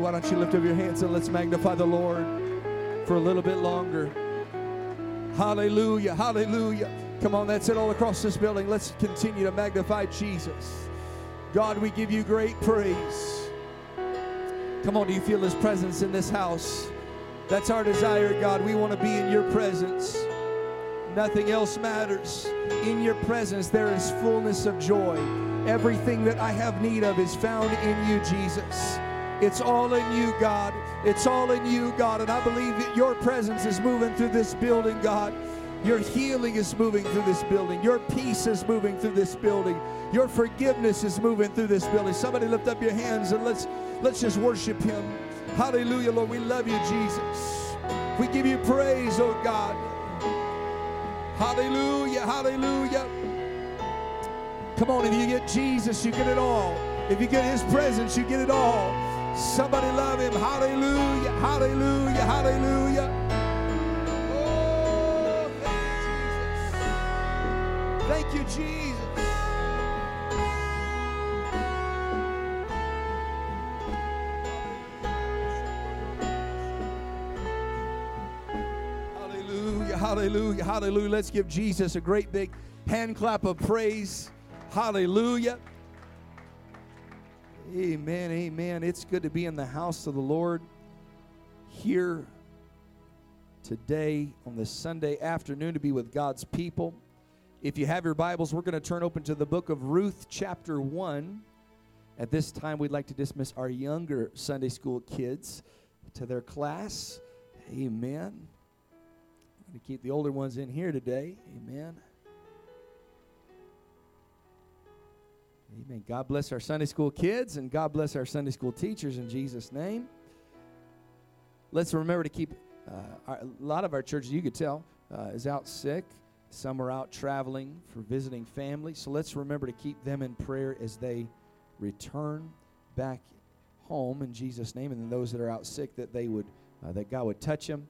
Why don't you lift up your hands and let's magnify the Lord for a little bit longer? Hallelujah, hallelujah. Come on, that's it all across this building. Let's continue to magnify Jesus. God, we give you great praise. Come on, do you feel his presence in this house? That's our desire, God. We want to be in your presence. Nothing else matters. In your presence, there is fullness of joy. Everything that I have need of is found in you, Jesus. It's all in you, God. It's all in you, God. And I believe that your presence is moving through this building, God. Your healing is moving through this building. Your peace is moving through this building. Your forgiveness is moving through this building. Somebody lift up your hands and let's let's just worship him. Hallelujah, Lord. We love you, Jesus. We give you praise, oh God. Hallelujah, hallelujah. Come on, if you get Jesus, you get it all. If you get his presence, you get it all. Somebody love him. Hallelujah, hallelujah, hallelujah. Oh, thank you, Jesus. Thank you, Jesus. Hallelujah, hallelujah, hallelujah. Let's give Jesus a great big hand clap of praise. Hallelujah. Amen, amen. It's good to be in the house of the Lord here today on this Sunday afternoon to be with God's people. If you have your Bibles, we're going to turn open to the book of Ruth, chapter 1. At this time, we'd like to dismiss our younger Sunday school kids to their class. Amen. I'm going to keep the older ones in here today. Amen. Amen. God bless our Sunday school kids and God bless our Sunday school teachers in Jesus' name. Let's remember to keep uh, our, a lot of our churches, you could tell, uh, is out sick. Some are out traveling for visiting family. So let's remember to keep them in prayer as they return back home in Jesus' name. And then those that are out sick, that they would, uh, that God would touch them.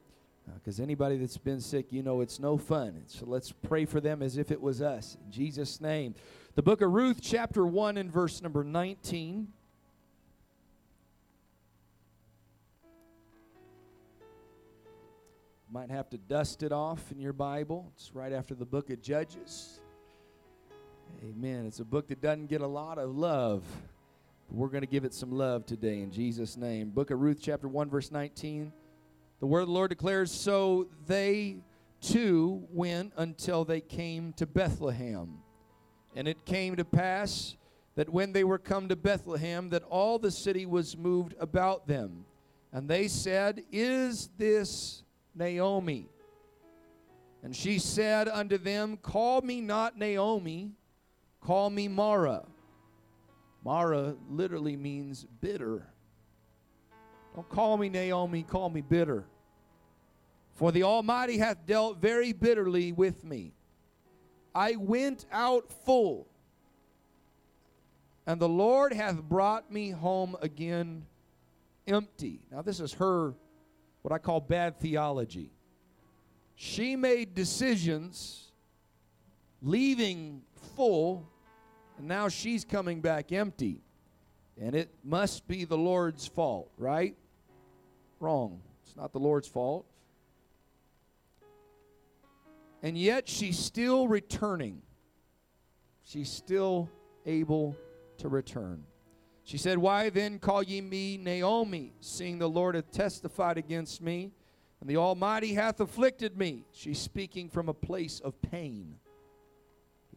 Because uh, anybody that's been sick, you know it's no fun. And so let's pray for them as if it was us. In Jesus' name. The book of Ruth, chapter 1, and verse number 19. Might have to dust it off in your Bible. It's right after the book of Judges. Amen. It's a book that doesn't get a lot of love. But we're going to give it some love today in Jesus' name. Book of Ruth, chapter 1, verse 19. The word of the Lord declares So they too went until they came to Bethlehem. And it came to pass that when they were come to Bethlehem, that all the city was moved about them. And they said, Is this Naomi? And she said unto them, Call me not Naomi, call me Mara. Mara literally means bitter. Don't call me Naomi, call me bitter. For the Almighty hath dealt very bitterly with me. I went out full, and the Lord hath brought me home again empty. Now, this is her, what I call bad theology. She made decisions leaving full, and now she's coming back empty. And it must be the Lord's fault, right? Wrong. It's not the Lord's fault and yet she's still returning. She's still able to return. She said, Why then call ye me Naomi, seeing the Lord hath testified against me, and the Almighty hath afflicted me? She's speaking from a place of pain.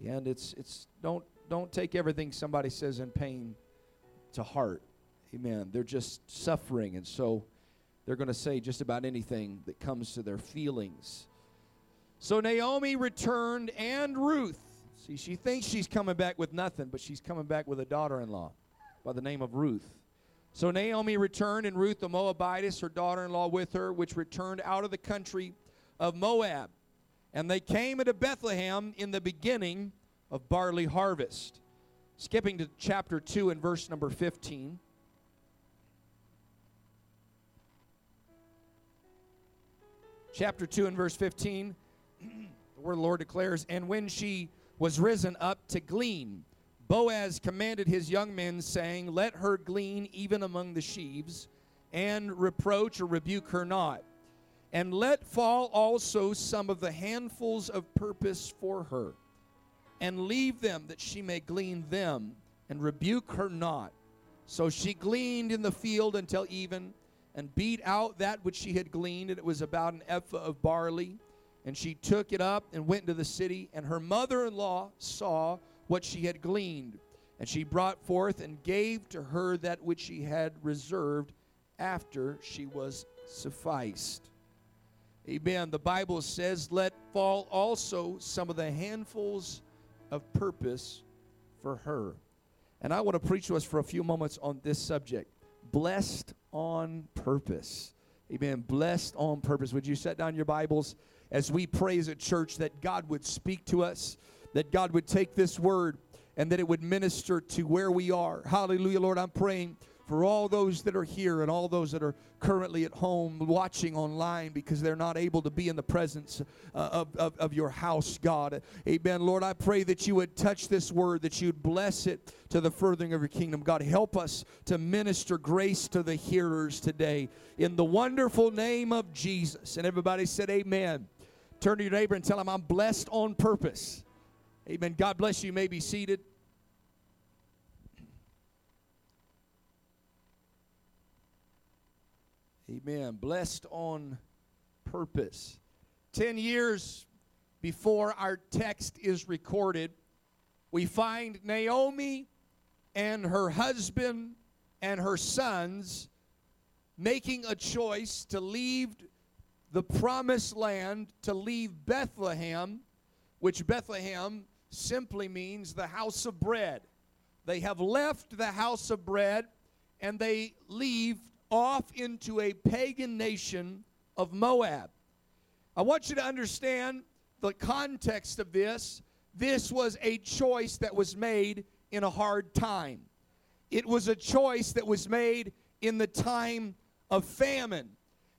And it's it's don't don't take everything somebody says in pain to heart. Amen. They're just suffering, and so they're going to say just about anything that comes to their feelings. So Naomi returned and Ruth. See, she thinks she's coming back with nothing, but she's coming back with a daughter in law by the name of Ruth. So Naomi returned, and Ruth the Moabitess, her daughter in law, with her, which returned out of the country of Moab. And they came into Bethlehem in the beginning of barley harvest. Skipping to chapter 2 and verse number 15. Chapter 2 and verse 15 the word of the Lord declares, And when she was risen up to glean, Boaz commanded his young men, saying, Let her glean even among the sheaves. and reproach or rebuke her not. And let fall also some of the handfuls of purpose for her, and leave them that she may glean them, and rebuke her not. So she gleaned in the field until even, and beat out that which she had gleaned, and it was about an ephah of barley. And she took it up and went into the city, and her mother in law saw what she had gleaned. And she brought forth and gave to her that which she had reserved after she was sufficed. Amen. The Bible says, Let fall also some of the handfuls of purpose for her. And I want to preach to us for a few moments on this subject blessed on purpose. Amen. Blessed on purpose. Would you set down your Bibles as we pray as a church that God would speak to us, that God would take this word and that it would minister to where we are. Hallelujah, Lord. I'm praying for all those that are here and all those that are currently at home watching online because they're not able to be in the presence uh, of, of, of, your house, God. Amen. Lord, I pray that you would touch this word, that you'd bless it to the furthering of your kingdom. God, help us to minister grace to the hearers today in the wonderful name of Jesus. And everybody said, Amen. Turn to your neighbor and tell him, I'm blessed on purpose. Amen. God bless you. You may be seated. Amen. Blessed on purpose. Ten years before our text is recorded, we find Naomi and her husband and her sons making a choice to leave the promised land, to leave Bethlehem, which Bethlehem simply means the house of bread. They have left the house of bread and they leave off into a pagan nation of Moab. I want you to understand the context of this. This was a choice that was made in a hard time. It was a choice that was made in the time of famine.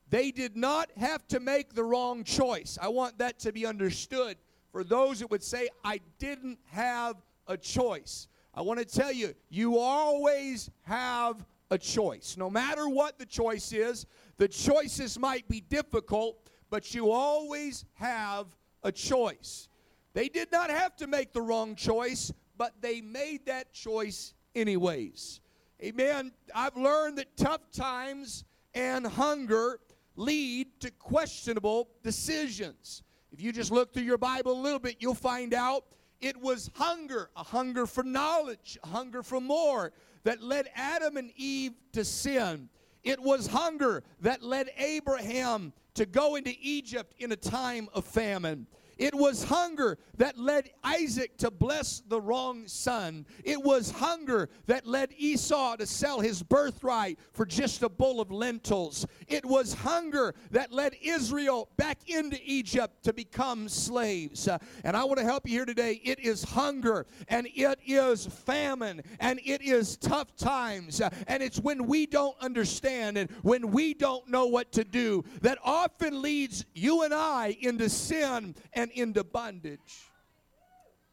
They did not have to make the wrong choice. I want that to be understood for those that would say, I didn't have a choice. I want to tell you, you always have a choice. No matter what the choice is, the choices might be difficult, but you always have a choice. They did not have to make the wrong choice, but they made that choice anyways. Amen. I've learned that tough times and hunger lead to questionable decisions. If you just look through your Bible a little bit, you'll find out it was hunger, a hunger for knowledge, a hunger for more that led Adam and Eve to sin. It was hunger that led Abraham to go into Egypt in a time of famine. It was hunger that led Isaac to bless the wrong son. It was hunger that led Esau to sell his birthright for just a bowl of lentils. It was hunger that led Israel back into Egypt to become slaves. And I want to help you here today. It is hunger and it is famine and it is tough times. And it's when we don't understand and when we don't know what to do that often leads you and I into sin and and into bondage.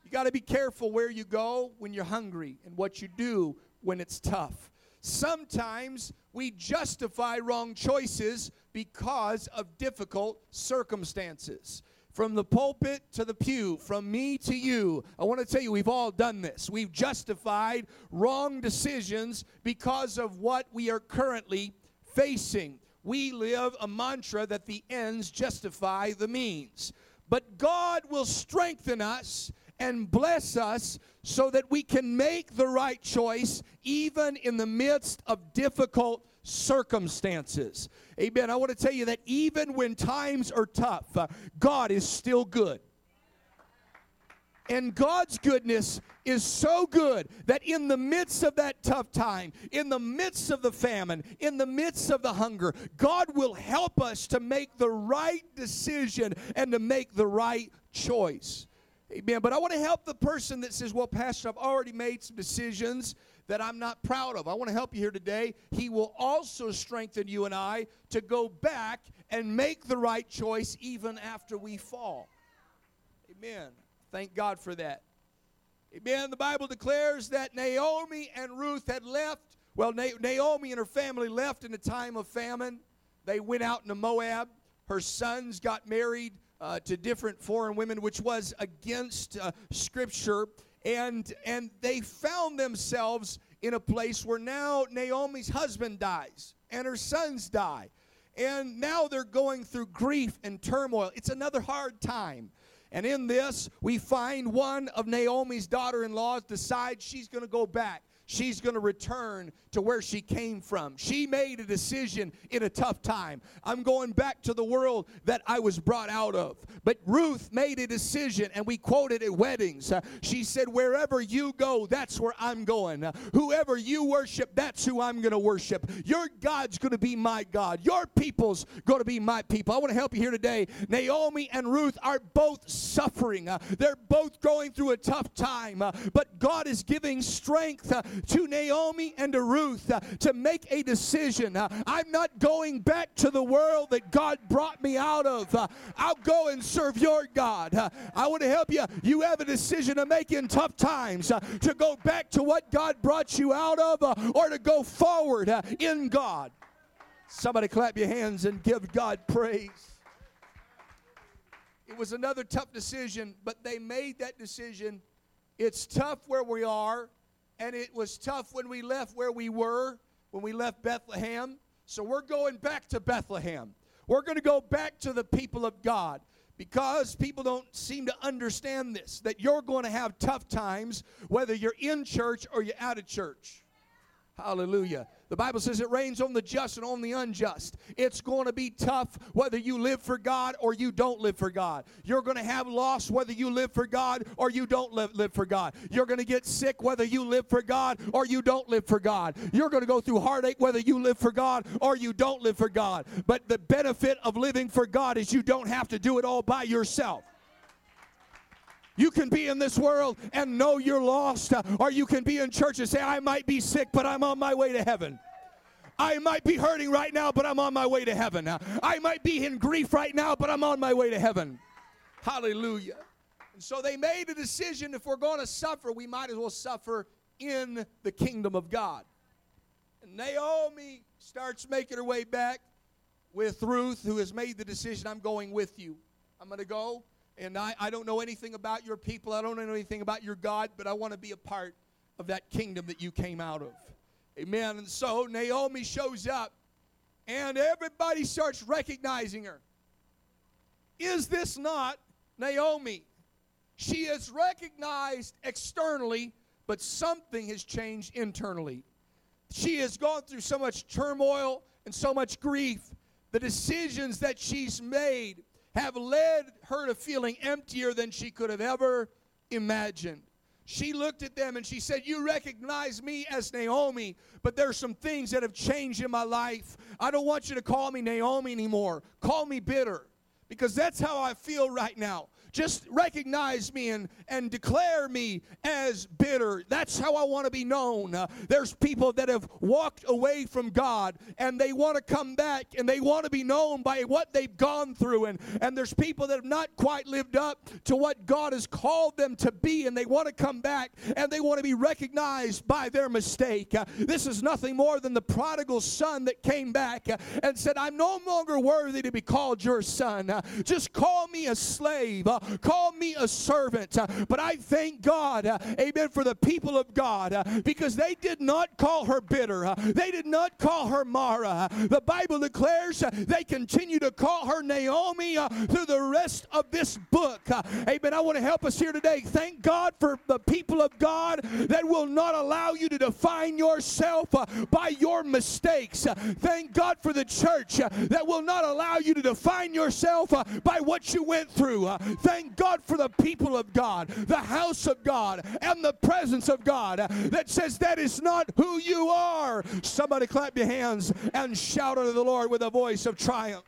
You got to be careful where you go when you're hungry and what you do when it's tough. Sometimes we justify wrong choices because of difficult circumstances. From the pulpit to the pew, from me to you, I want to tell you, we've all done this. We've justified wrong decisions because of what we are currently facing. We live a mantra that the ends justify the means. But God will strengthen us and bless us so that we can make the right choice even in the midst of difficult circumstances. Amen. I want to tell you that even when times are tough, uh, God is still good. And God's goodness is so good that in the midst of that tough time, in the midst of the famine, in the midst of the hunger, God will help us to make the right decision and to make the right choice. Amen. But I want to help the person that says, Well, Pastor, I've already made some decisions that I'm not proud of. I want to help you here today. He will also strengthen you and I to go back and make the right choice even after we fall. Amen. Thank God for that. Amen. The Bible declares that Naomi and Ruth had left Well, Naomi and her family left in a time of famine. They went out into Moab. Her sons got married uh, to different foreign women, which was against uh, Scripture. And, and they found themselves in a place where now Naomi's husband dies and her sons die. And now they're going through grief and turmoil. It's another hard time. And in this, we find one of Naomi's daughter in laws decides she's going to go back she's going to return to where she came from. She made a decision in a tough time. I'm going back to the world that I was brought out of. But Ruth made a decision, and we quoted at weddings. Uh, she said, Wherever you go, that's where I'm going. Uh, whoever you worship, that's who I'm going to worship. Your God's going to be my God. Your people's going to be my people. I want to help you here today. Naomi and Ruth are both suffering, uh, they're both going through a tough time, but God is giving strength to Naomi and to Ruth uh, to make a decision. Uh, I'm not going back to the world that God brought me out of. Uh, I'll go and serve your God. Uh, I want to help you. You have a decision to make in tough times uh, to go back to what God brought you out of uh, or to go forward in God. Somebody clap your hands and give God praise. It was another tough decision, but they made that decision. It's tough where we are and it was tough when we left where we were, when we left Bethlehem. So we're going back to Bethlehem. We're going to go back to the people of God because people don't seem to understand this that you're going to have tough times whether you're in church or you're out of church. Hallelujah. The Bible says it rains on the just and on the unjust. It's going to be tough whether you live for God or you don't live for God. You're going to have loss whether you live for God or you don't live, live for God. You're going to get sick whether you live for God or you don't live for God. You're going to go through heartache whether you live for God or you don't live for God. But the benefit of living for God is you don't have to do it all by yourself. You can be in this world and know you're lost, or you can be in church and say, I might be sick, but I'm on my way to heaven. I might be hurting right now, but I'm on my way to heaven. I might be in grief right now, but I'm on my way to heaven. Hallelujah. And so they made a decision if we're going to suffer, we might as well suffer in the kingdom of God. And Naomi starts making her way back with Ruth, who has made the decision I'm going with you. I'm going to go and I, I don't know anything about your people, I don't know anything about your God, but I want to be a part of that kingdom that you came out of. Amen. And so Naomi shows up, and everybody starts recognizing her. Is this not Naomi? She is recognized externally, but something has changed internally. She has gone through so much turmoil and so much grief. The decisions that she's made have led her to feeling emptier than she could have ever imagined. She looked at them and she said, You recognize me as Naomi, but there's some things that have changed in my life. I don't want you to call me Naomi anymore. Call me bitter because that's how I feel right now just recognize me and, and declare me as bitter. That's how I want to be known. Uh, there's people that have walked away from God and they want to come back and they want to be known by what they've gone through. And, and there's people that have not quite lived up to what God has called them to be and they want to come back and they want to be recognized by their mistake. Uh, this is nothing more than the prodigal son that came back uh, and said, I'm no longer worthy to be called your son. Uh, just call me a slave. Uh, call me a servant. Uh, but I thank God, uh, amen, for the people of God uh, because they did not call her bitter. Uh, they did not call her Mara. The Bible declares uh, they continue to call her Naomi uh, through the rest of this book. Amen. I want to help us here today. Thank God for the people of God that will not allow you to define yourself by your mistakes. Thank God for the church that will not allow you to define yourself by what you went through. Thank Thank God for the people of God, the house of God, and the presence of God that says that is not who you are. Somebody clap your hands and shout unto the Lord with a voice of triumph.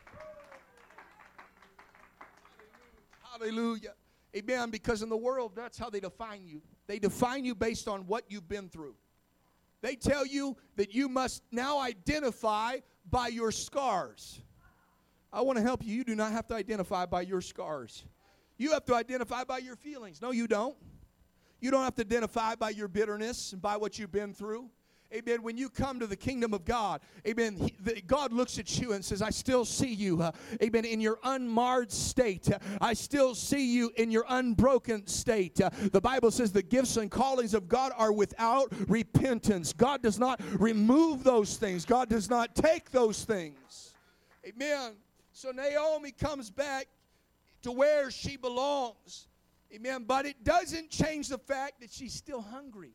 Hallelujah. Amen. Because in the world, that's how they define you. They define you based on what you've been through. They tell you that you must now identify by your scars. I want to help you. You do not have to identify by your scars. You have to identify by your feelings. No, you don't. You don't have to identify by your bitterness and by what you've been through. Amen. When you come to the kingdom of God, amen, he, the, God looks at you and says, I still see you, uh, amen, in your unmarred state. Uh, I still see you in your unbroken state. Uh, the Bible says the gifts and callings of God are without repentance. God does not remove those things, God does not take those things. Amen. So Naomi comes back to where she belongs. Amen. But it doesn't change the fact that she's still hungry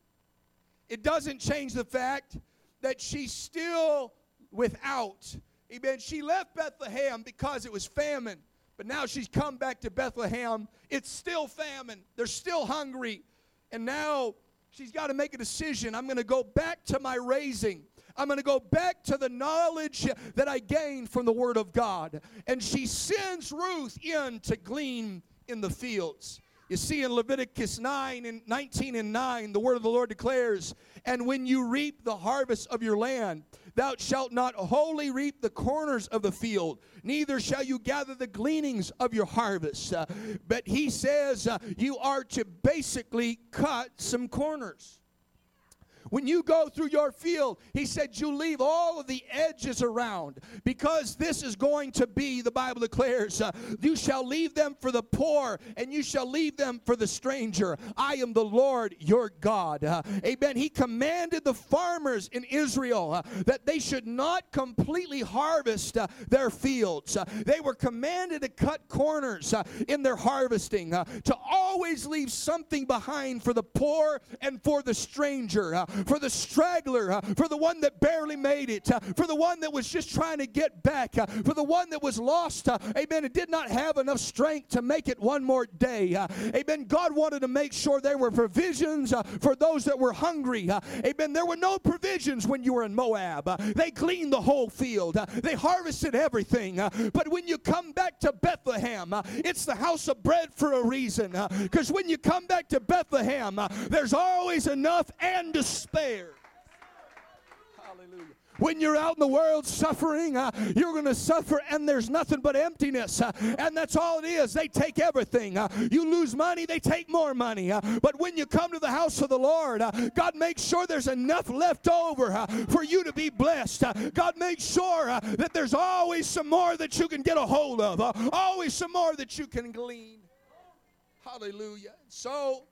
it doesn't change the fact that she's still without. Amen. She left Bethlehem because it was famine, but now she's come back to Bethlehem. It's still famine. They're still hungry. And now she's got to make a decision. I'm going to go back to my raising. I'm going to go back to the knowledge that I gained from the Word of God. And she sends Ruth in to glean in the fields. You see in Leviticus 9 and 19 and 9, the word of the Lord declares, And when you reap the harvest of your land, thou shalt not wholly reap the corners of the field, neither shall you gather the gleanings of your harvest. Uh, but he says uh, you are to basically cut some corners. When you go through your field, he said, you leave all of the edges around because this is going to be, the Bible declares, uh, you shall leave them for the poor and you shall leave them for the stranger. I am the Lord your God. Uh, amen. He commanded the farmers in Israel uh, that they should not completely harvest uh, their fields. Uh, they were commanded to cut corners uh, in their harvesting, to always leave something behind for the poor and for the stranger for the straggler, uh, for the one that barely made it, uh, for the one that was just trying to get back, uh, for the one that was lost, uh, amen, and did not have enough strength to make it one more day. Uh, amen. God wanted to make sure there were provisions uh, for those that were hungry. Amen. There were no provisions when you were in Moab. They gleaned the whole field, they harvested everything. But when you come back to Bethlehem, it's the house of bread for a reason. Because when you come back to Bethlehem, there's always enough and to Hallelujah. When you're out in the world suffering, uh, you're going to suffer, and there's nothing but emptiness. Uh, and that's all it is. They take everything. Uh, you lose money, they take more money. Uh, but when you come to the house of the Lord, uh, God makes sure there's enough left over uh, for you to be blessed. God makes sure that there's always some more that you can get a hold of, always some more that you can glean. Hallelujah. So,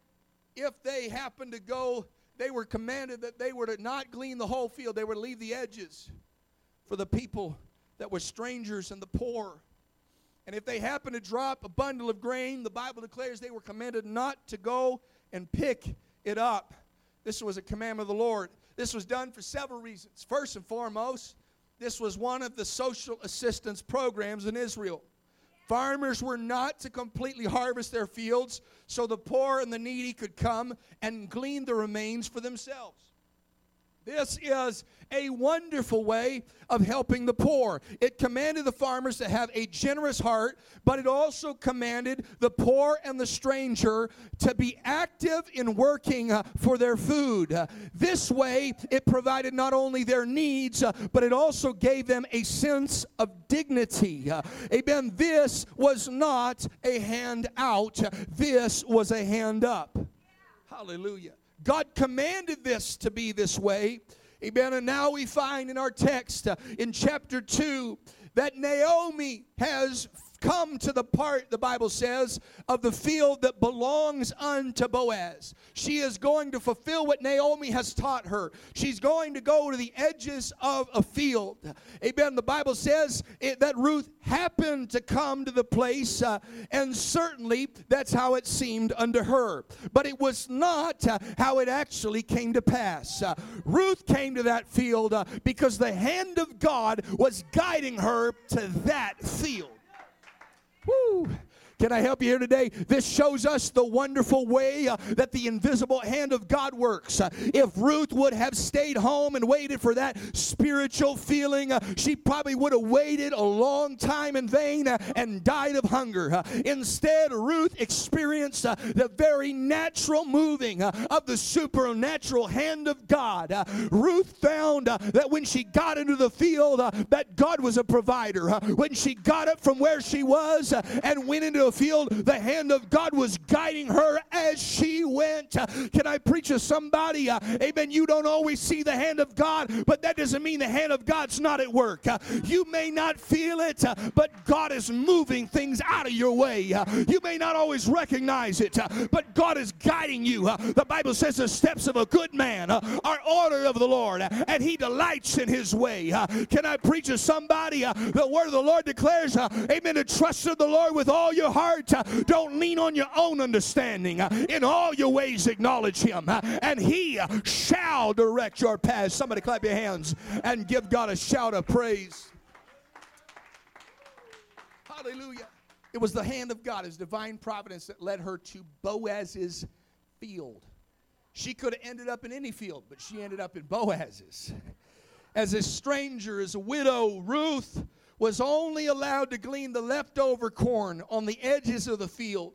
if they happen to go they were commanded that they were to not glean the whole field, they were to leave the edges for the people that were strangers and the poor. And if they happened to drop a bundle of grain, the Bible declares they were commanded not to go and pick it up. This was a commandment of the Lord. This was done for several reasons. First and foremost, this was one of the social assistance programs in Israel. Farmers were not to completely harvest their fields so the poor and the needy could come and glean the remains for themselves. This is a wonderful way of helping the poor. It commanded the farmers to have a generous heart, but it also commanded the poor and the stranger to be active in working uh, for their food. This way, it provided not only their needs, uh, but it also gave them a sense of dignity. Amen. This was not a handout, this was a hand up. Hallelujah. God commanded this to be this way. Amen. And now we find in our text uh, in chapter 2 that Naomi has come to the part, the Bible says, of the field that belongs unto Boaz. She is going to fulfill what Naomi has taught her. She's going to go to the edges of a field. Amen. The Bible says it, that Ruth happened to come to the place, uh, and certainly that's how it seemed unto her. But it was not uh, how it actually came to pass. Uh, Ruth came to that field uh, because the hand of God was guiding her to that field. Can I help you here today? This shows us the wonderful way uh, that the invisible hand of God works. Uh, if Ruth would have stayed home and waited for that spiritual feeling, uh, she probably would have waited a long time in vain uh, and died of hunger. Uh, instead, Ruth experienced uh, the very natural moving of the supernatural hand of God. Ruth found that when she got into the field, that God was a provider. when she got up from where she was and went into the field, the hand of God was guiding her as she went. Can I preach to somebody? Uh, amen. You don't always see the hand of God, but that doesn't mean the hand of God's not at work. Uh, you may not feel it, uh, but God is moving things out of your way. Uh, you may not always recognize it, uh, but God is guiding you. Uh, the Bible says the steps of a good man are ordered of the Lord, and he delights in his way. Can I preach to somebody? The word of the Lord declares, amen, to trust in the Lord with all your heart. Uh, don't lean on your own understanding. Uh, in all your ways, acknowledge him, uh, and he shall direct your path. Somebody clap your hands and give God a shout of praise. Hallelujah. It was the hand of God, his divine providence, that led her to Boaz's field. She could have ended up in any field, but she ended up in Boaz's. As a stranger, as a widow, Ruth was only allowed to glean the leftover corn on the edges of the field.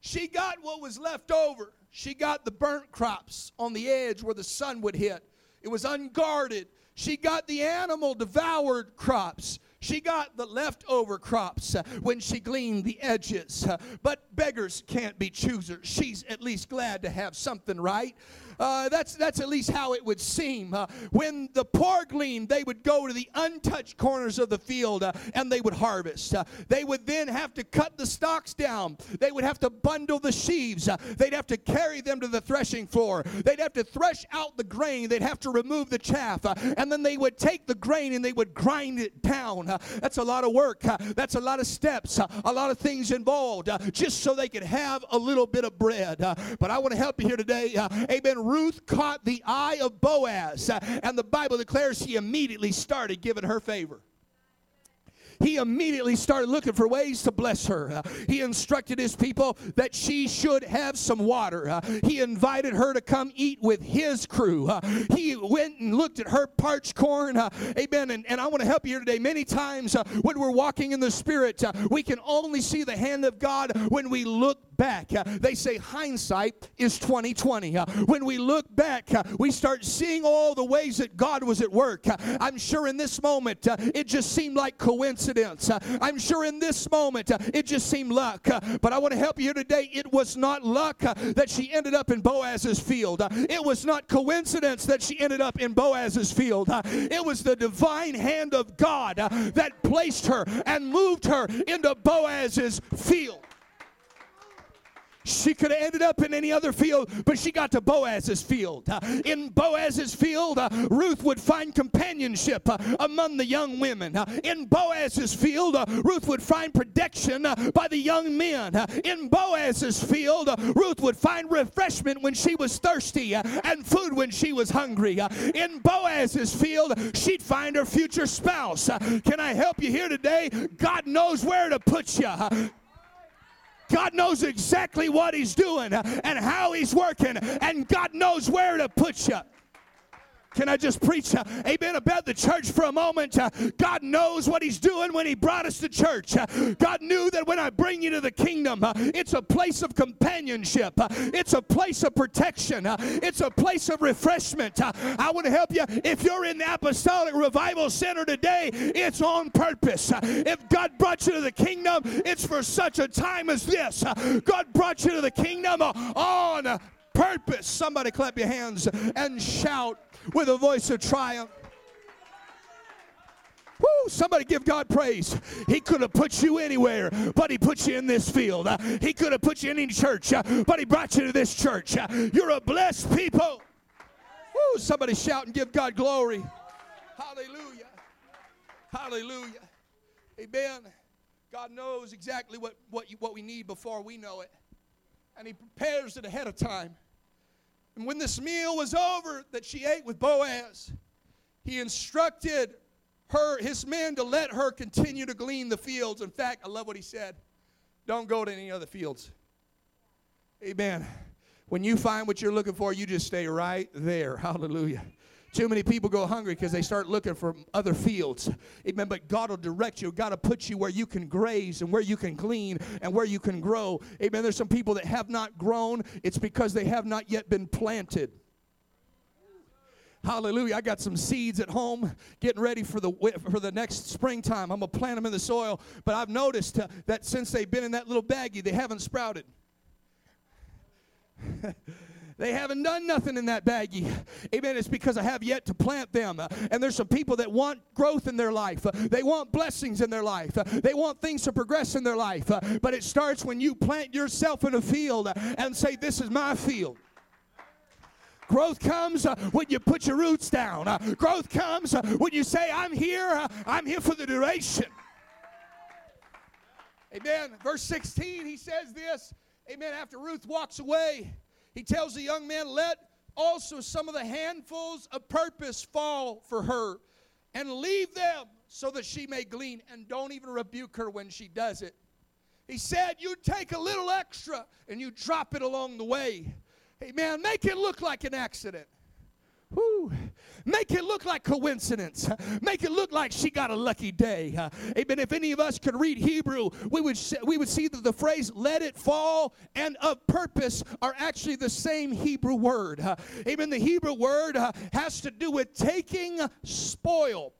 She got what was left over. She got the burnt crops on the edge where the sun would hit. It was unguarded. She got the animal devoured crops. She got the leftover crops uh, when she gleaned the edges. Uh, but beggars can't be choosers. She's at least glad to have something right. Uh, that's, that's at least how it would seem. Uh, when the poor gleaned, they would go to the untouched corners of the field uh, and they would harvest. Uh, they would then have to cut the stalks down. They would have to bundle the sheaves. Uh, they'd have to carry them to the threshing floor. They'd have to thresh out the grain. They'd have to remove the chaff. Uh, and then they would take the grain and they would grind it down. that's a lot of work. that's a lot of steps. a lot of things involved just so they could have a little bit of bread. but I want to help you here today. amen Ruth caught the eye of Boaz, and the Bible declares she immediately started giving her favor he immediately started looking for ways to bless her. Uh, he instructed his people that she should have some water. Uh, he invited her to come eat with his crew. Uh, he went and looked at her parched corn. Uh, amen. And, and I want to help you here today. Many times uh, when we're walking in the Spirit, uh, we can only see the hand of God when we look back. they say hindsight is 2020. when we look back, we start seeing all the ways that God was at work. I'm sure in this moment it just seemed like coincidence Uh, I'm sure in this moment uh, it just seemed luck. Uh, but I want to help you here today. It was not luck that she ended up in Boaz's field. It was not coincidence that she ended up in Boaz's field. It was the divine hand of God that placed her and moved her into Boaz's field. She could have ended up in any other field, but she got to Boaz's field. Uh, in Boaz's field, uh, Ruth would find companionship uh, among the young women. Uh, in Boaz's field, uh, Ruth would find protection uh, by the young men. in Boaz's field, Ruth would find refreshment when she was thirsty and food when she was hungry. in Boaz's field, she'd find her future spouse. can I help you here today? God knows where to put you. God knows exactly what He's doing and how He's working, and God knows where to put you. Can I just preach, uh, amen, about the church for a moment? Uh, God knows what He's doing when He brought us to church. Uh, God knew that when I bring you to the kingdom, uh, it's a place of companionship, uh, it's a place of protection, uh, it's a place of refreshment. I want to help you. If you're in the Apostolic Revival Center today, it's on purpose. if God brought you to the kingdom, it's for such a time as this. God brought you to the kingdom on purpose. Somebody clap your hands and shout with a voice of triumph. Woo, somebody give God praise. He could have put you anywhere, but He put you in this field. He could have put you in any church, but He brought you to this church. You're a blessed people. Woo, somebody shout and give God glory. Hallelujah. Hallelujah. Amen. God knows exactly what, what, what we need before we know it. And He prepares it ahead of time. And when this meal was over that she ate with Boaz, he instructed her, his men, to let her continue to glean the fields. In fact, I love what he said don't go to any other fields. Amen. When you find what you're looking for, you just stay right there. Hallelujah. Too many people go hungry because they start looking for other fields. Amen. But God will direct you. God will put you where you can graze and where you can glean and where you can grow. Amen. There's some people that have not grown. It's because they have not yet been planted. Hallelujah. I got some seeds at home getting ready for the for the next springtime. I'm going to plant them in the soil, but I've noticed uh, that since they've been in that little baggie, they haven't sprouted. They haven't done nothing in that baggie. Amen. It's because I have yet to plant them. And there's some people that want growth in their life. They want blessings in their life. They want things to progress in their life. But it starts when you plant yourself in a field and say, This is my field. Growth comes uh, when you put your roots down. Uh, growth comes uh, when you say, I'm here, I'm here for the duration. Amen. Verse 16, he says this. Amen. After Ruth walks away, he tells the young man, Let also some of the handfuls of purpose fall for her, and leave them so that she may glean. And don't even rebuke her when she does it. He said, You take a little extra and you drop it along the way. Amen. Make it look like an accident. Make it look like coincidence. Make it look like she got a lucky day. Amen. If any of us could read Hebrew, we would we would see that the phrase "let it fall" and "of purpose" are actually the same Hebrew word. Amen. The Hebrew word uh, has to do with taking spoil.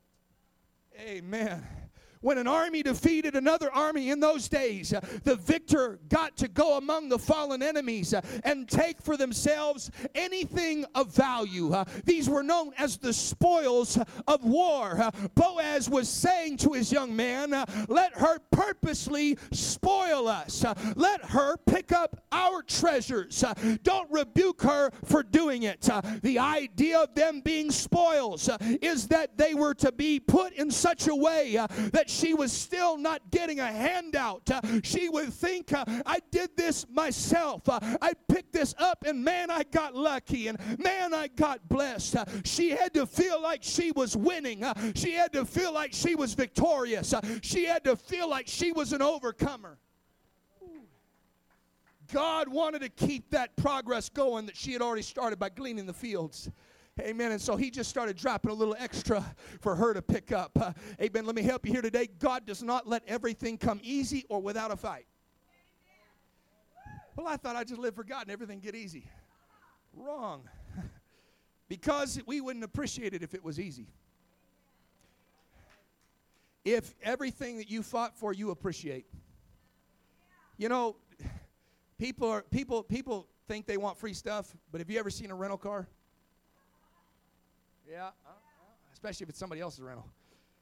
Amen. When an army defeated another army in those days, uh, the victor got to go among the fallen enemies uh, and take for themselves anything of value. Uh, these were known as the spoils of war. Uh, Boaz was saying to his young man, uh, Let her purposely spoil us, uh, let her pick up our treasures. Don't rebuke her for doing it. The idea of them being spoils is that they were to be put in such a way that she was still not getting a handout. Uh, she would think, uh, I did this myself. Uh, I picked this up, and man, I got lucky, and man, I got blessed. She had to feel like she was winning. She had to feel like she was victorious. She had to feel like she was an overcomer. God wanted to keep that progress going that she had already started by gleaning the fields. Amen. And so he just started dropping a little extra for her to pick up. Uh, amen. Let me help you here today. God does not let everything come easy or without a fight. Well, I thought I just live for God and everything get easy. Wrong. because we wouldn't appreciate it if it was easy. If everything that you fought for you appreciate. You know, people are people people think they want free stuff, but have you ever seen a rental car? Yeah, especially if it's somebody else's rental.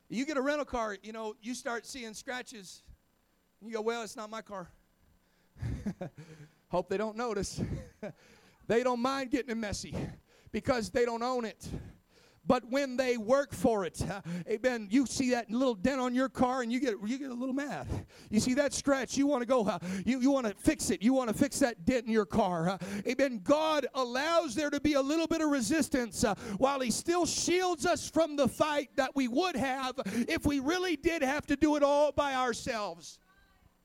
You get a rental car, you know, you start seeing scratches. and You go, well, it's not my car. Hope they don't notice. they don't mind getting it messy because they don't own it but when they work for it, uh, amen, you see that little dent on your car and you get you get a little mad. You see that scratch, you want to go, uh, you, you want to fix it. You want to fix that dent in your car. Uh, amen. God allows there to be a little bit of resistance uh, while He still shields us from the fight that we would have if we really did have to do it all by ourselves.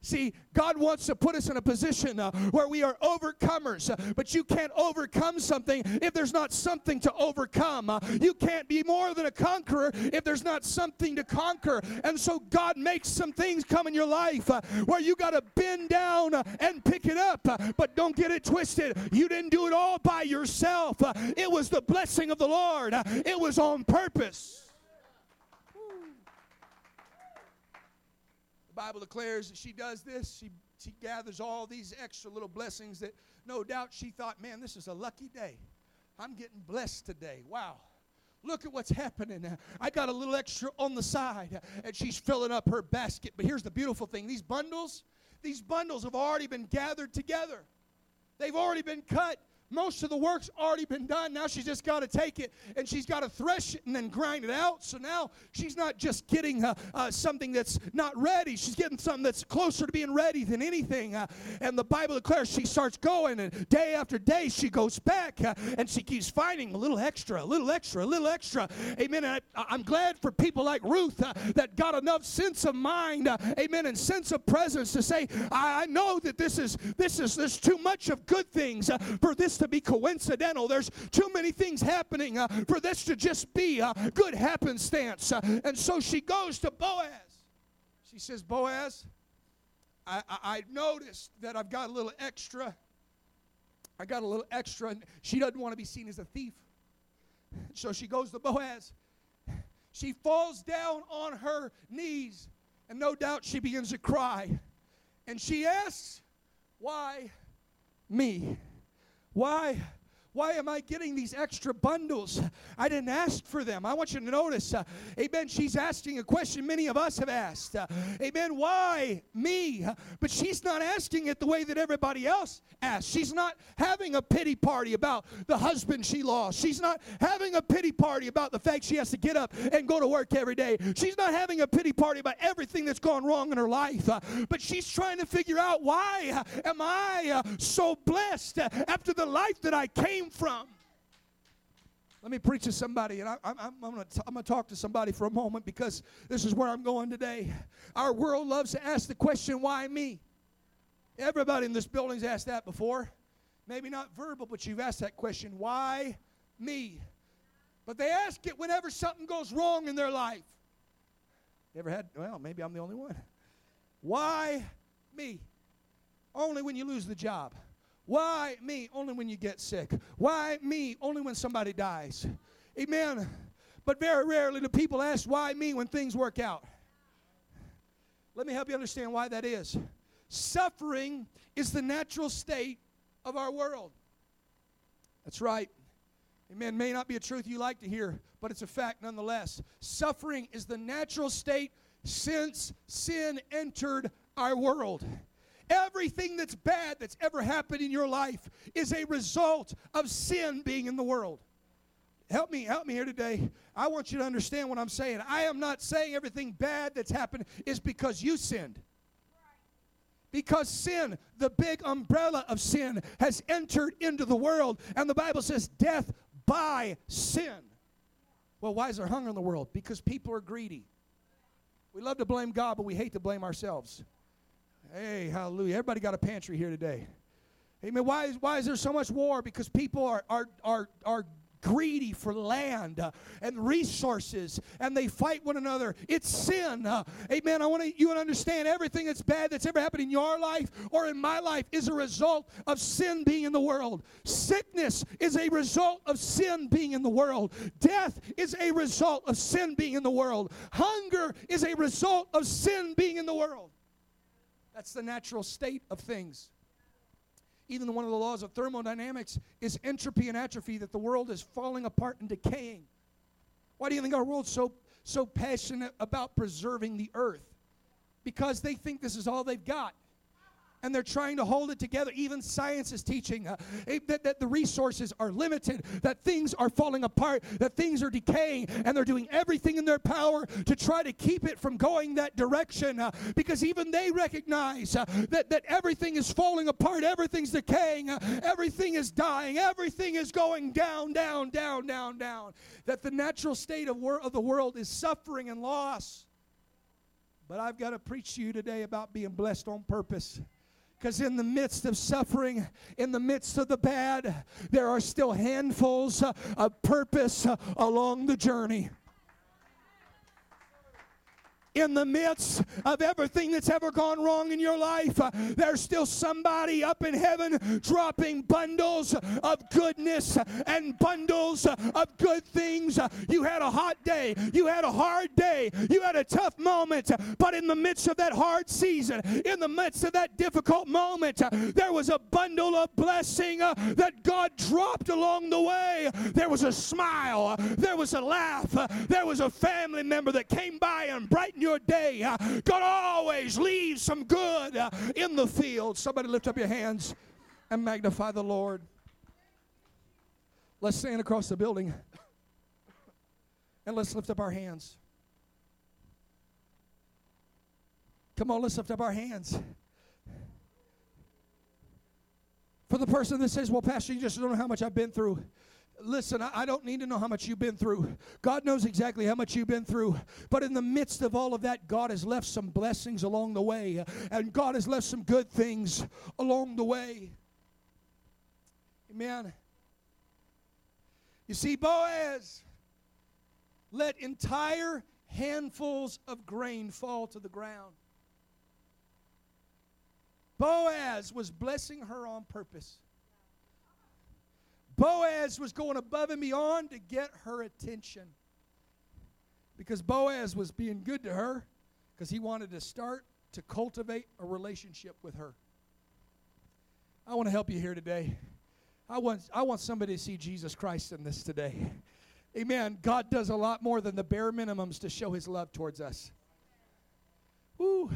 See, God wants to put us in a position uh, where we are overcomers, uh, but you can't overcome something if there's not something to overcome. Uh, you can't be more than a conqueror if there's not something to conquer. And so God makes some things come in your life uh, where you got to bend down uh, and pick it up, uh, but don't get it twisted. You didn't do it all by yourself, it was the blessing of the Lord, it was on purpose. Bible declares that she does this. She, she gathers all these extra little blessings that no doubt she thought, man, this is a lucky day. I'm getting blessed today. Wow. Look at what's happening. I got a little extra on the side. And she's filling up her basket. But here's the beautiful thing these bundles, these bundles have already been gathered together, they've already been cut. Most of the work's already been done. Now she's just got to take it and she's got to thresh it and then grind it out. So now she's not just getting uh, uh, something that's not ready, she's getting something that's closer to being ready than anything. Uh, and the Bible declares she starts going, and day after day she goes back uh, and she keeps finding a little extra, a little extra, a little extra. Amen. And I, am glad for people like Ruth uh, that got enough sense of mind, uh, amen, and sense of presence to say, I, I, know that this is this is there's too much of good things for this to be coincidental. There's too many things happening uh, for this to just be a good happenstance. Uh, and so she goes to Boaz. She says, Boaz, I, I, I noticed that I've got a little extra. I got a little extra. And she doesn't want to be seen as a thief. So she goes to Boaz. She falls down on her knees, and no doubt she begins to cry. And she asks, Why me? Why why am I getting these extra bundles? I didn't ask for them. I want you to notice, uh, amen, she's asking a question many of us have asked. Uh, amen, why me? But she's not asking it the way that everybody else asks. She's not having a pity party about the husband she lost. She's not having a pity party about the fact she has to get up and go to work every day. She's not having a pity party about everything that's gone wrong in her life. Uh, but she's trying to figure out why am I uh, so blessed after the life that I came came from. Let me preach to somebody, and I, am going to talk to somebody for a moment because this is where I'm going today. Our world loves to ask the question, why me? Everybody in this building's asked that before. Maybe not verbal, but you've asked that question, why me? But they ask it whenever something goes wrong in their life. You ever had, well, maybe I'm the only one. Why me? Only when you lose the job. Why me? Only when you get sick. Why me? Only when somebody dies. Amen. But very rarely do people ask, why me when things work out? Let me help you understand why that is. Suffering is the natural state of our world. That's right. Amen. May not be a truth you like to hear, but it's a fact nonetheless. Suffering is the natural state since sin entered our world. Everything that's bad that's ever happened in your life is a result of sin being in the world. Help me, help me here today. I want you to understand what I'm saying. I am not saying everything bad that's happened is because you sinned. Because sin, the big umbrella of sin, has entered into the world, and the Bible says death by sin. Well, why is there hunger in the world? Because people are greedy. We love to blame God, but we hate to blame ourselves. Hey, hallelujah. Everybody got a pantry here today. Amen. Why is, why is there so much war? Because people are, are, are, are greedy for land uh, and resources and they fight one another. It's sin. Uh, amen. I want you to understand everything that's bad that's ever happened in your life or in my life is a result of sin being in the world. Sickness is a result of sin being in the world. Death is a result of sin being in the world. Hunger is a result of sin being in the world. That's the natural state of things. Even one of the laws of thermodynamics is entropy and atrophy, that the world is falling apart and decaying. Why do you think our world's so, so passionate about preserving the earth? Because they think this is all they've got and they're trying to hold it together. Even science is teaching uh, that, that the resources are limited, that things are falling apart, that things are decaying, and they're doing everything in their power to try to keep it from going that direction uh, because even they recognize uh, that, that everything is falling apart, everything's decaying, uh, everything is dying, everything is going down, down, down, down, down. That the natural state of, wor- of the world is suffering and loss. But I've got to preach to you today about being blessed on purpose. Because in the midst of suffering, in the midst of the bad, there are still handfuls uh, of purpose uh, along the journey in the midst of everything that's ever gone wrong in your life, uh, there's still somebody up in heaven dropping bundles of goodness and bundles of good things. You had a hot day, you had a hard day, you had a tough moment, but in the midst of that hard season, in the midst of that difficult moment, there was a bundle of blessing uh, that God dropped along the way. There was a smile, there was a laugh, there was a family member that came by and brightened your day. Uh, God always leaves some good uh, in the field. Somebody lift up your hands and magnify the Lord. Let's stand across the building and let's lift up our hands. Come on, let's lift up our hands. For the person that says, Well, Pastor, you just don't know how much I've been through. Listen, I don't need to know how much you've been through. God knows exactly how much you've been through. But in the midst of all of that, God has left some blessings along the way. And God has left some good things along the way. Amen. You see, Boaz let entire handfuls of grain fall to the ground. Boaz was blessing her on purpose. Boaz was going above and beyond to get her attention. Because Boaz was being good to her because he wanted to start to cultivate a relationship with her. I want to help you here today. I want, I want somebody to see Jesus Christ in this today. Amen. God does a lot more than the bare minimums to show his love towards us. Woo.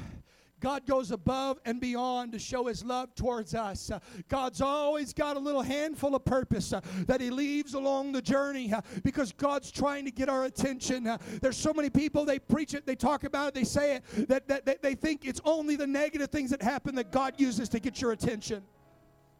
God goes above and beyond to show his love towards us. God's always got a little handful of purpose uh, that he leaves along the journey uh, because God's trying to get our attention. Uh, there's so many people, they preach it, they talk about it, they say it, that, that, that they think it's only the negative things that happen that God uses to get your attention.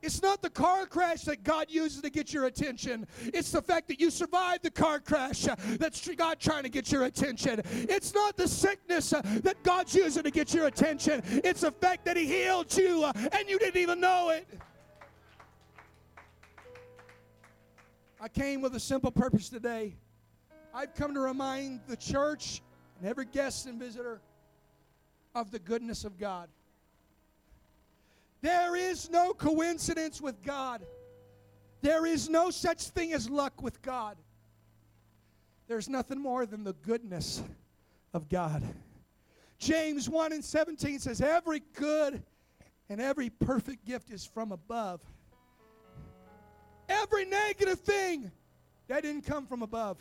It's not the car crash that God uses to get your attention. It's the fact that you survived the car crash that's God trying to get your attention. It's not the sickness that God's using to get your attention. It's the fact that He healed you and you didn't even know it. I came with a simple purpose today. I've come to remind the church and every guest and visitor of the goodness of God. There is no coincidence with God. There is no such thing as luck with God. There's nothing more than the goodness of God. James 1 and 17 says, Every good and every perfect gift is from above. Every negative thing, that didn't come from above.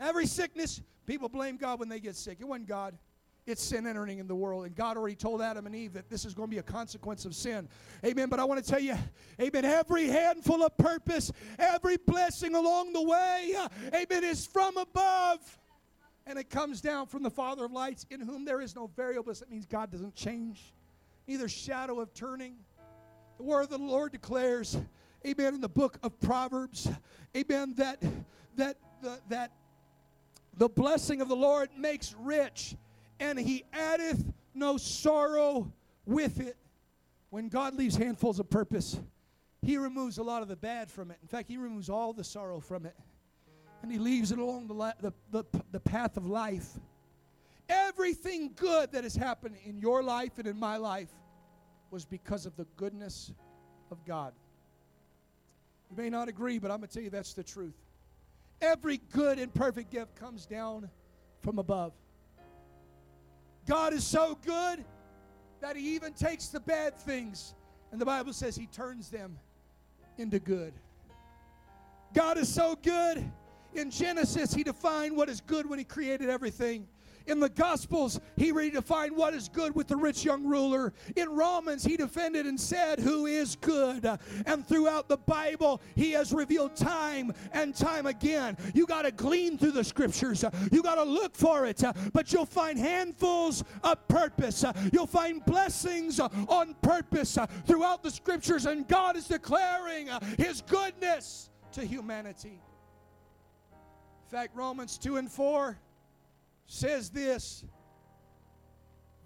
Every sickness, people blame God when they get sick. It wasn't God. It's sin entering in the world. And God already told Adam and Eve that this is going to be a consequence of sin. Amen. But I want to tell you, amen, every handful of purpose, every blessing along the way, amen, is from above. And it comes down from the Father of lights, in whom there is no variableness. That means God doesn't change, neither shadow of turning. The word of the Lord declares, amen, in the book of Proverbs, amen, that that the, that the blessing of the Lord makes rich and he addeth no sorrow with it. When God leaves handfuls of purpose, he removes a lot of the bad from it. In fact, he removes all the sorrow from it. And he leaves it along the, la- the, the, the path of life. Everything good that has happened in your life and in my life was because of the goodness of God. You may not agree, but I'm going to tell you that's the truth. Every good and perfect gift comes down from above. God is so good that He even takes the bad things, and the Bible says He turns them into good. God is so good. In Genesis, He defined what is good when He created everything. In the Gospels, he redefined what is good with the rich young ruler. In Romans, he defended and said who is good. And throughout the Bible, he has revealed time and time again. You got to glean through the scriptures, you got to look for it, but you'll find handfuls of purpose. You'll find blessings on purpose throughout the scriptures, and God is declaring his goodness to humanity. In fact, Romans 2 and 4 says this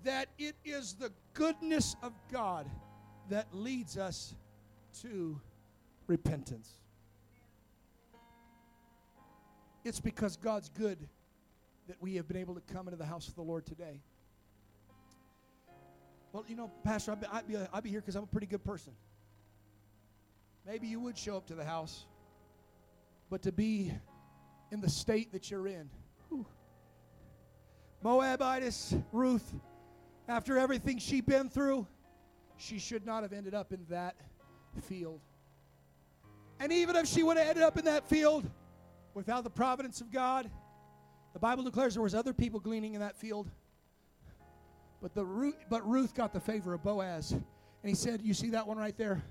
that it is the goodness of God that leads us to repentance. It's because God's good that we have been able to come into the house of the Lord today. Well, you know, Pastor, I'd be, I'd be, I'd be here because I'm a pretty good person. Maybe you would show up to the house, but to be in the state that you're in, whew, Moabitess Ruth, after everything she'd been through, she should not have ended up in that field. And even if she would have ended up in that field without the providence of God, the Bible declares there was other people gleaning in that field. But the but Ruth got the favor of Boaz. And he said, "You see that one right there?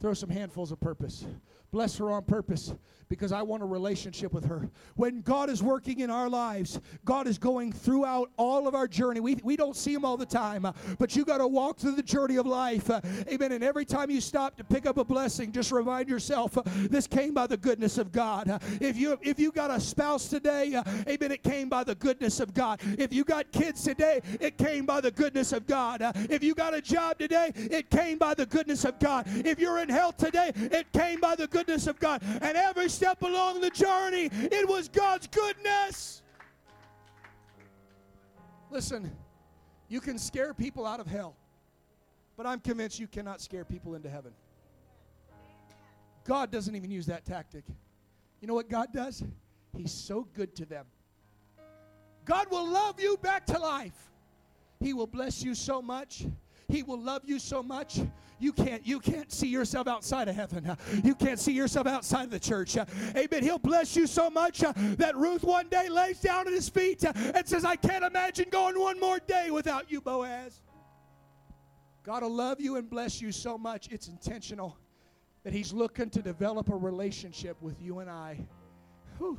Throw some handfuls of purpose. Bless her on purpose because I want a relationship with her. When God is working in our lives, God is going throughout all of our journey. We, we don't see Him all the time, but you got to walk through the journey of life. Amen. And every time you stop to pick up a blessing, just remind yourself this came by the goodness of God. If you if you got a spouse today, amen, it came by the goodness of God. If you got kids today, it came by the goodness of God. If you got a job today, it came by the goodness of God. If you're in health today, it came by the goodness of God. And every step along the journey, it was God's goodness. Listen, you can scare people out of hell, but I'm convinced you cannot scare people into heaven. God doesn't even use that tactic. You know what God does? He's so good to them. God will love you back to life. He will bless you so much. He will love you so much. You can't you can't see yourself outside of heaven. You can't see yourself outside of the church. Amen. He'll bless you so much that Ruth one day lays down at his feet and says, "I can't imagine going one more day without you, Boaz." God will love you and bless you so much. It's intentional that He's looking to develop a relationship with you and I. Whew.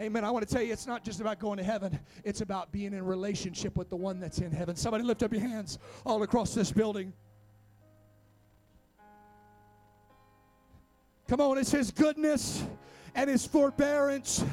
Amen. I want to tell you, it's not just about going to heaven, it's about being in relationship with the one that's in heaven. Somebody lift up your hands all across this building. Come on, it's His goodness and His forbearance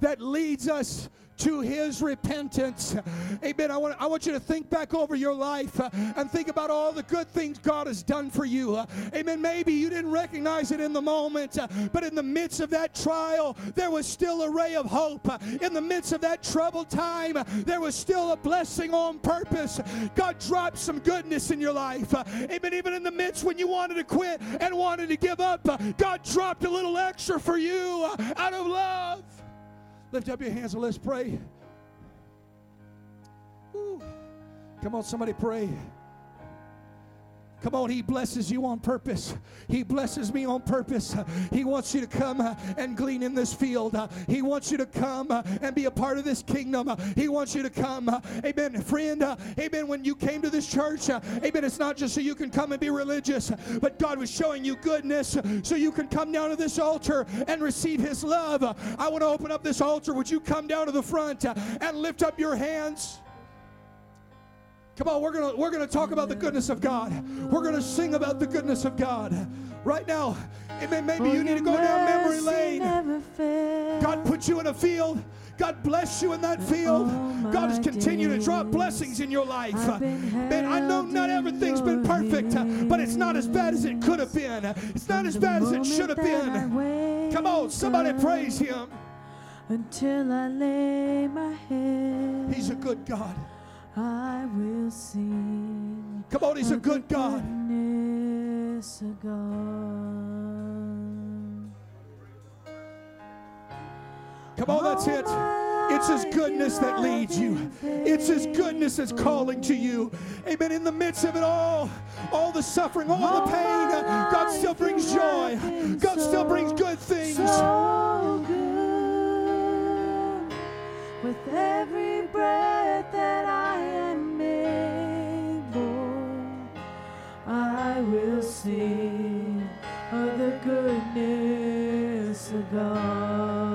that leads us to his repentance. Amen. I want, I want you to think back over your life uh, and think about all the good things God has done for you. Uh, amen. Maybe you didn't recognize it in the moment, uh, but in the midst of that trial, there was still a ray of hope. In the midst of that troubled time, there was still a blessing on purpose. God dropped some goodness in your life. Amen. Even in the midst when you wanted to quit and wanted to give up, God dropped a little extra for you out of love. Lift up your hands and let's pray. Ooh. Come on, somebody pray. Come on, He blesses you on purpose. He blesses me on purpose. He wants you to come and glean in this field. He wants you to come and be a part of this kingdom. He wants you to come. Amen. Friend, amen. When you came to this church, amen, it's not just so you can come and be religious, but God was showing you goodness so you can come down to this altar and receive His love. I want to open up this altar. Would you come down to the front and lift up your hands? Come on, we're gonna we're gonna talk about the goodness of God. We're gonna sing about the goodness of God. Right now, amen. Maybe you need to go down memory lane. God put you in a field. God bless you in that field. God has continued to drop blessings in your life. Man, I know not everything's been perfect, but it's not as bad as it could have been. It's not as bad as it should have been. Come on, somebody praise Him. Until I lay my head. He's a good God. I will sing. Come on, He's a good God. Come on, that's it. It's His goodness that leads you. It's His goodness that's calling to you. Amen. In the midst of it all, all the suffering, all the pain, God still brings joy. God still brings good things. With every breath that I I will sing of the goodness of God.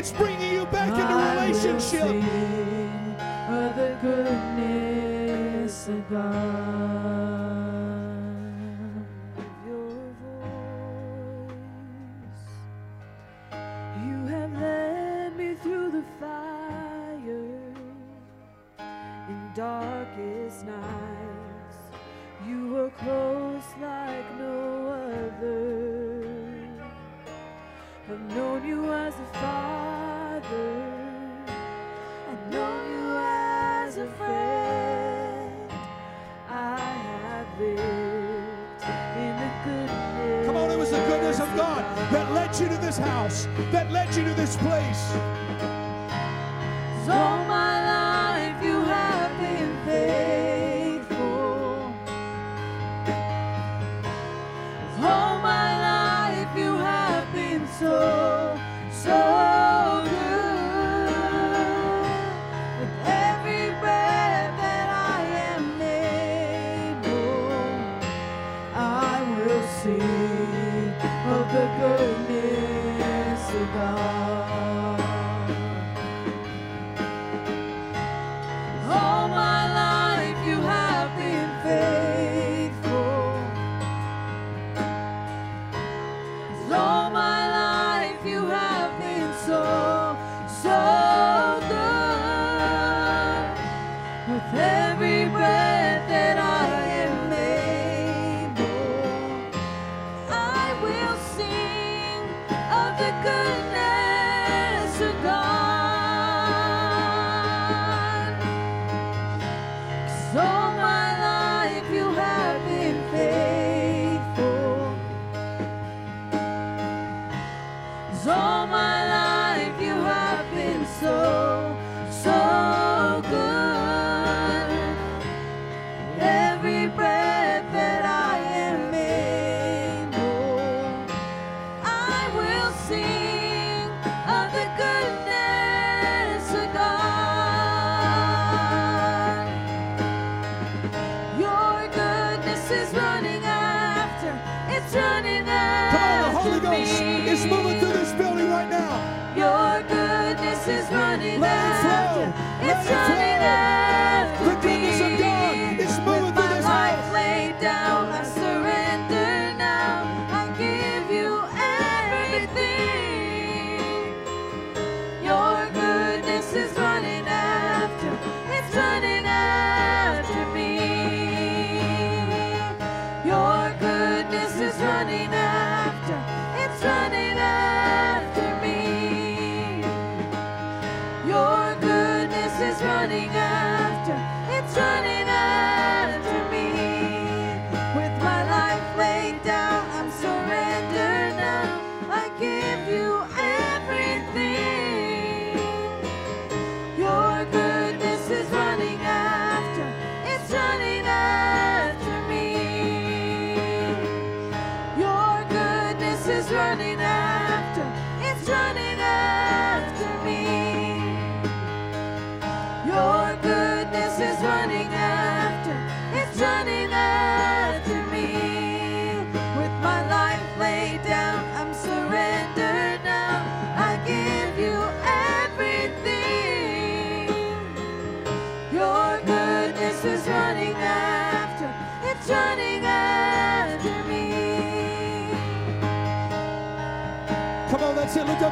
It's bringing you back into relationship. Place.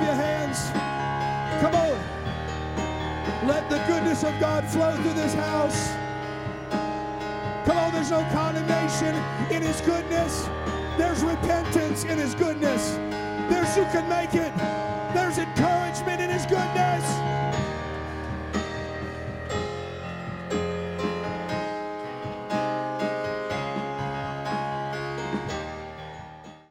your hands. Come on. Let the goodness of God flow through this house. Come on, there's no condemnation in His goodness. There's repentance in His goodness. There's who can make it. There's encouragement.